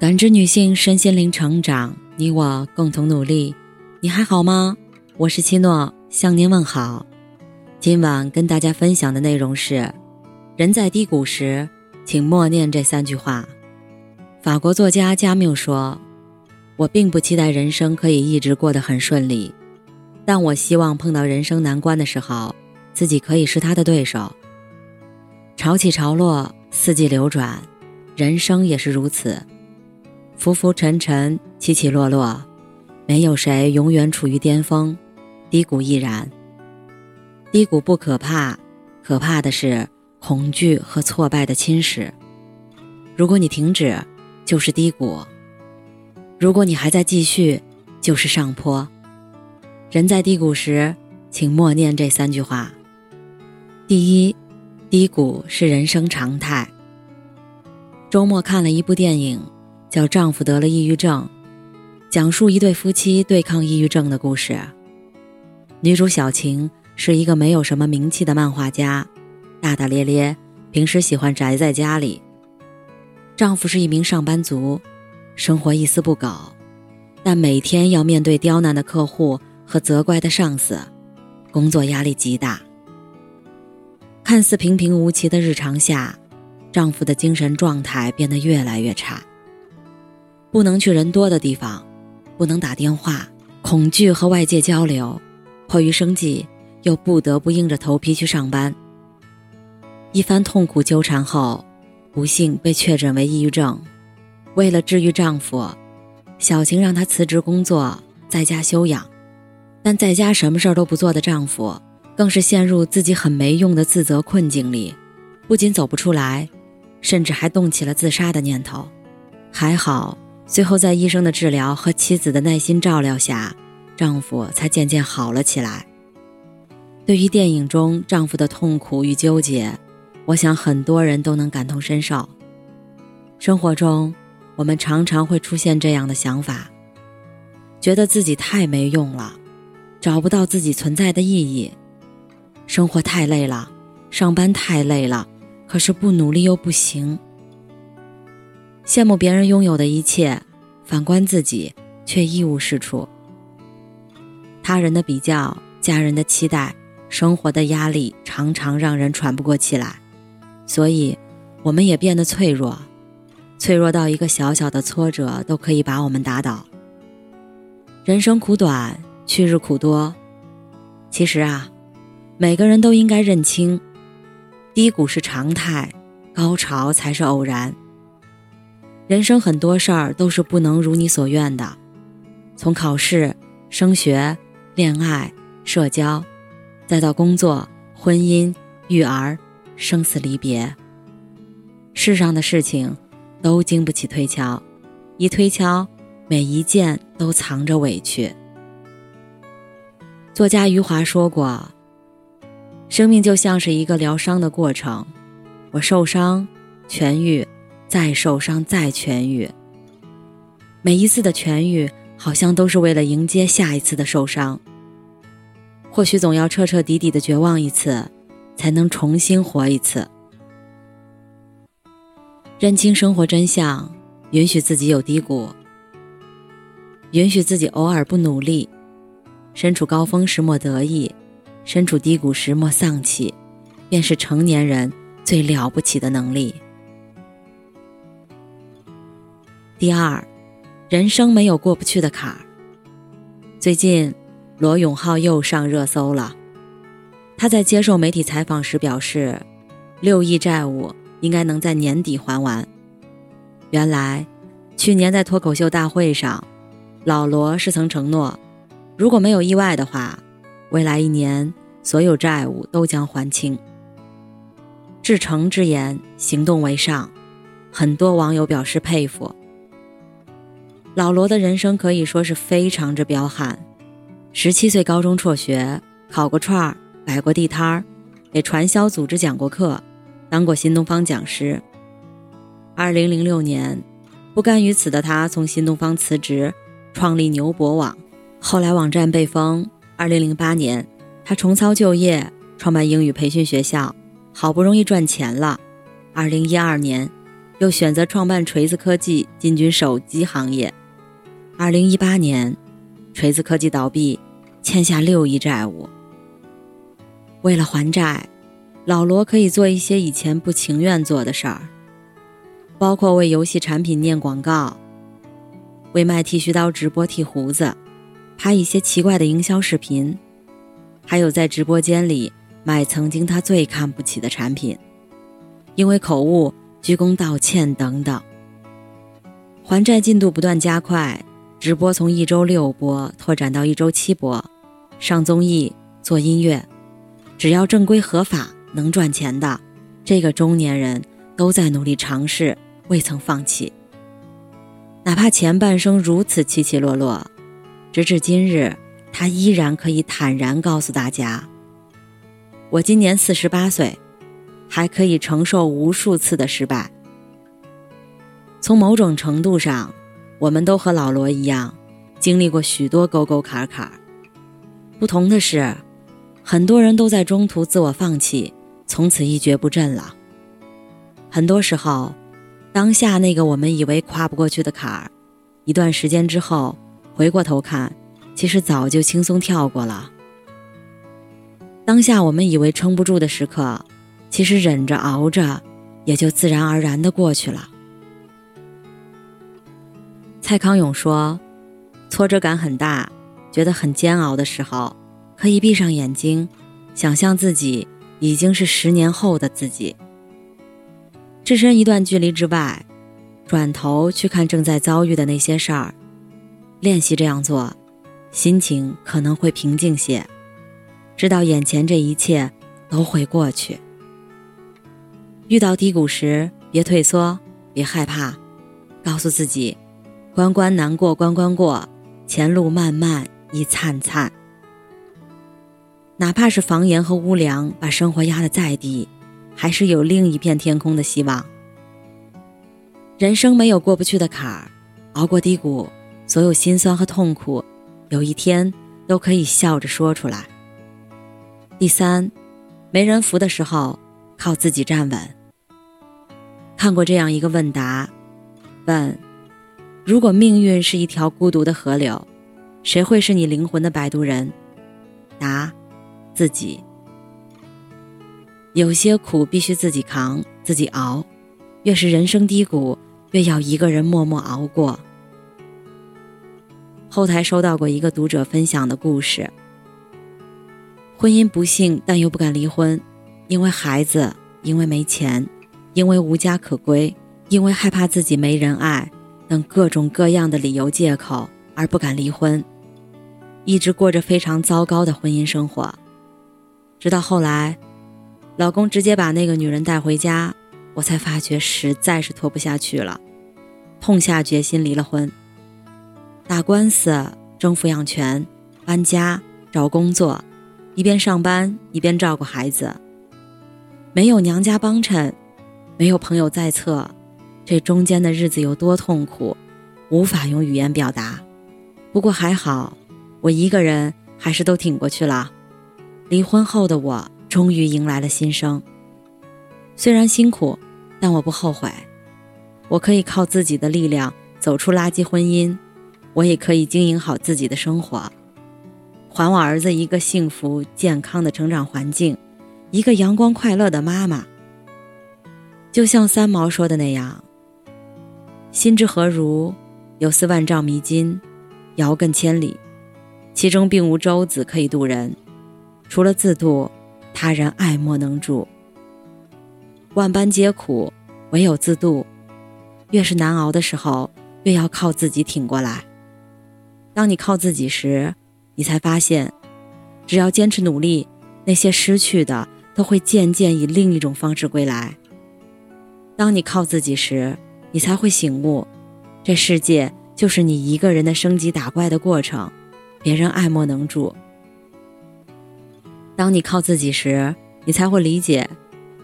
感知女性身心灵成长，你我共同努力。你还好吗？我是七诺，向您问好。今晚跟大家分享的内容是：人在低谷时，请默念这三句话。法国作家加缪说：“我并不期待人生可以一直过得很顺利，但我希望碰到人生难关的时候，自己可以是他的对手。潮起潮落，四季流转，人生也是如此。”浮浮沉沉，起起落落，没有谁永远处于巅峰，低谷亦然。低谷不可怕，可怕的是恐惧和挫败的侵蚀。如果你停止，就是低谷；如果你还在继续，就是上坡。人在低谷时，请默念这三句话：第一，低谷是人生常态。周末看了一部电影。叫丈夫得了抑郁症，讲述一对夫妻对抗抑郁症的故事。女主小晴是一个没有什么名气的漫画家，大大咧咧，平时喜欢宅在家里。丈夫是一名上班族，生活一丝不苟，但每天要面对刁难的客户和责怪的上司，工作压力极大。看似平平无奇的日常下，丈夫的精神状态变得越来越差。不能去人多的地方，不能打电话，恐惧和外界交流，迫于生计，又不得不硬着头皮去上班。一番痛苦纠缠后，不幸被确诊为抑郁症。为了治愈丈夫，小晴让他辞职工作，在家休养。但在家什么事儿都不做的丈夫，更是陷入自己很没用的自责困境里，不仅走不出来，甚至还动起了自杀的念头。还好。最后，在医生的治疗和妻子的耐心照料下，丈夫才渐渐好了起来。对于电影中丈夫的痛苦与纠结，我想很多人都能感同身受。生活中，我们常常会出现这样的想法：觉得自己太没用了，找不到自己存在的意义；生活太累了，上班太累了，可是不努力又不行。羡慕别人拥有的一切，反观自己却一无是处。他人的比较、家人的期待、生活的压力，常常让人喘不过气来。所以，我们也变得脆弱，脆弱到一个小小的挫折都可以把我们打倒。人生苦短，去日苦多。其实啊，每个人都应该认清，低谷是常态，高潮才是偶然。人生很多事儿都是不能如你所愿的，从考试、升学、恋爱、社交，再到工作、婚姻、育儿、生死离别。世上的事情都经不起推敲，一推敲，每一件都藏着委屈。作家余华说过：“生命就像是一个疗伤的过程，我受伤，痊愈。”再受伤，再痊愈。每一次的痊愈，好像都是为了迎接下一次的受伤。或许总要彻彻底底的绝望一次，才能重新活一次。认清生活真相，允许自己有低谷，允许自己偶尔不努力。身处高峰时莫得意，身处低谷时莫丧气，便是成年人最了不起的能力。第二，人生没有过不去的坎儿。最近，罗永浩又上热搜了。他在接受媒体采访时表示，六亿债务应该能在年底还完。原来，去年在脱口秀大会上，老罗是曾承诺，如果没有意外的话，未来一年所有债务都将还清。至诚之言，行动为上，很多网友表示佩服。老罗的人生可以说是非常之彪悍。十七岁高中辍学，烤过串儿，摆过地摊儿，给传销组织讲过课，当过新东方讲师。二零零六年，不甘于此的他从新东方辞职，创立牛博网。后来网站被封。二零零八年，他重操旧业，创办英语培训学校，好不容易赚钱了。二零一二年，又选择创办锤子科技，进军手机行业。二零一八年，锤子科技倒闭，欠下六亿债务。为了还债，老罗可以做一些以前不情愿做的事儿，包括为游戏产品念广告，为卖剃须刀直播剃胡子，拍一些奇怪的营销视频，还有在直播间里卖曾经他最看不起的产品，因为口误鞠躬道歉等等。还债进度不断加快。直播从一周六播拓展到一周七播，上综艺做音乐，只要正规合法能赚钱的，这个中年人都在努力尝试，未曾放弃。哪怕前半生如此起起落落，直至今日，他依然可以坦然告诉大家：“我今年四十八岁，还可以承受无数次的失败。”从某种程度上。我们都和老罗一样，经历过许多沟沟坎坎。不同的是，很多人都在中途自我放弃，从此一蹶不振了。很多时候，当下那个我们以为跨不过去的坎儿，一段时间之后回过头看，其实早就轻松跳过了。当下我们以为撑不住的时刻，其实忍着熬着，也就自然而然的过去了。蔡康永说：“挫折感很大，觉得很煎熬的时候，可以闭上眼睛，想象自己已经是十年后的自己，置身一段距离之外，转头去看正在遭遇的那些事儿，练习这样做，心情可能会平静些，知道眼前这一切都会过去。遇到低谷时，别退缩，别害怕，告诉自己。”关关难过关关过，前路漫漫亦灿灿。哪怕是房檐和屋梁把生活压得再低，还是有另一片天空的希望。人生没有过不去的坎儿，熬过低谷，所有心酸和痛苦，有一天都可以笑着说出来。第三，没人扶的时候，靠自己站稳。看过这样一个问答，问。如果命运是一条孤独的河流，谁会是你灵魂的摆渡人？答：自己。有些苦必须自己扛，自己熬。越是人生低谷，越要一个人默默熬过。后台收到过一个读者分享的故事：婚姻不幸，但又不敢离婚，因为孩子，因为没钱，因为无家可归，因为害怕自己没人爱。等各种各样的理由借口而不敢离婚，一直过着非常糟糕的婚姻生活，直到后来，老公直接把那个女人带回家，我才发觉实在是拖不下去了，痛下决心离了婚。打官司、争抚养权、搬家、找工作，一边上班一边照顾孩子，没有娘家帮衬，没有朋友在侧。这中间的日子有多痛苦，无法用语言表达。不过还好，我一个人还是都挺过去了。离婚后的我终于迎来了新生。虽然辛苦，但我不后悔。我可以靠自己的力量走出垃圾婚姻，我也可以经营好自己的生活，还我儿子一个幸福健康的成长环境，一个阳光快乐的妈妈。就像三毛说的那样。心之何如？有似万丈迷津，遥亘千里。其中并无舟子可以渡人，除了自渡，他人爱莫能助。万般皆苦，唯有自渡。越是难熬的时候，越要靠自己挺过来。当你靠自己时，你才发现，只要坚持努力，那些失去的都会渐渐以另一种方式归来。当你靠自己时，你才会醒悟，这世界就是你一个人的升级打怪的过程，别人爱莫能助。当你靠自己时，你才会理解，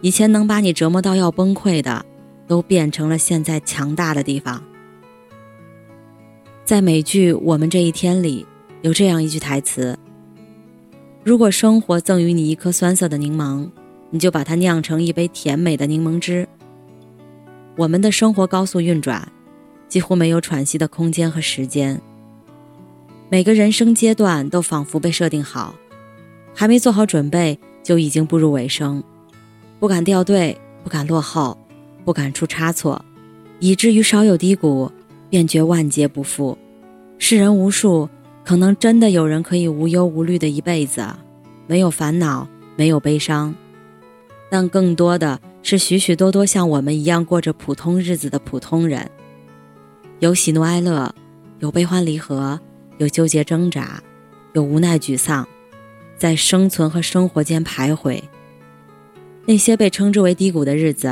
以前能把你折磨到要崩溃的，都变成了现在强大的地方。在美剧《我们这一天》里，有这样一句台词：“如果生活赠予你一颗酸涩的柠檬，你就把它酿成一杯甜美的柠檬汁。”我们的生活高速运转，几乎没有喘息的空间和时间。每个人生阶段都仿佛被设定好，还没做好准备就已经步入尾声，不敢掉队，不敢落后，不敢出差错，以至于稍有低谷，便觉万劫不复。世人无数，可能真的有人可以无忧无虑的一辈子，没有烦恼，没有悲伤，但更多的是许许多多像我们一样过着普通日子的普通人，有喜怒哀乐，有悲欢离合。有纠结挣扎，有无奈沮丧，在生存和生活间徘徊。那些被称之为低谷的日子，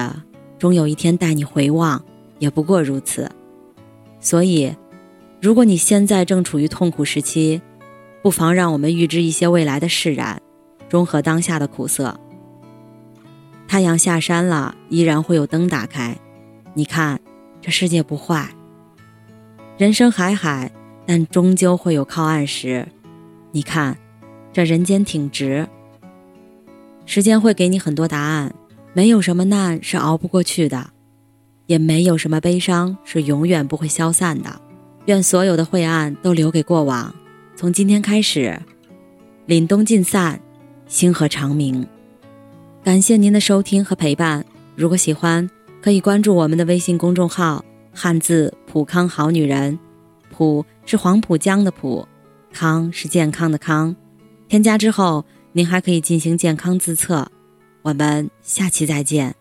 终有一天带你回望，也不过如此。所以，如果你现在正处于痛苦时期，不妨让我们预知一些未来的释然，中和当下的苦涩。太阳下山了，依然会有灯打开。你看，这世界不坏。人生海海。但终究会有靠岸时，你看，这人间挺直。时间会给你很多答案，没有什么难是熬不过去的，也没有什么悲伤是永远不会消散的。愿所有的晦暗都留给过往，从今天开始，凛冬尽散，星河长明。感谢您的收听和陪伴。如果喜欢，可以关注我们的微信公众号“汉字普康好女人”。普是黄浦江的浦，康是健康的康。添加之后，您还可以进行健康自测。我们下期再见。